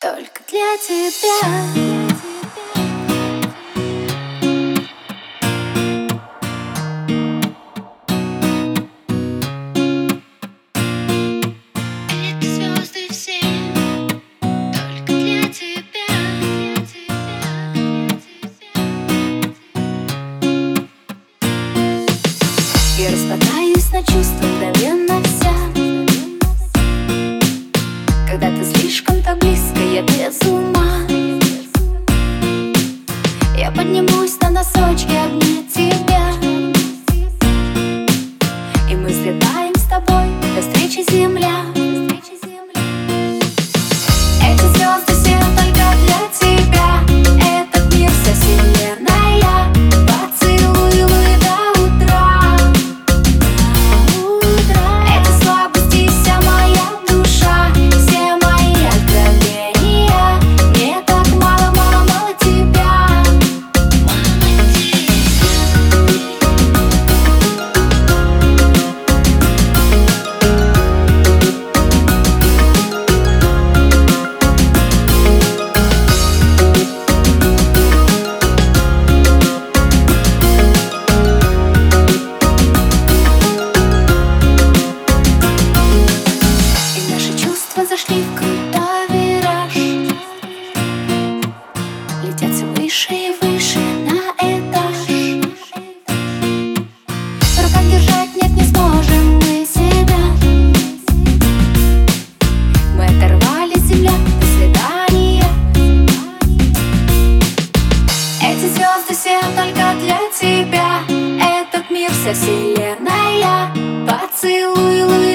Только для тебя. Я распадаюсь на чувства мгновенно вся. Когда ты слишком так близко cabeça вселенная. Поцелуй луч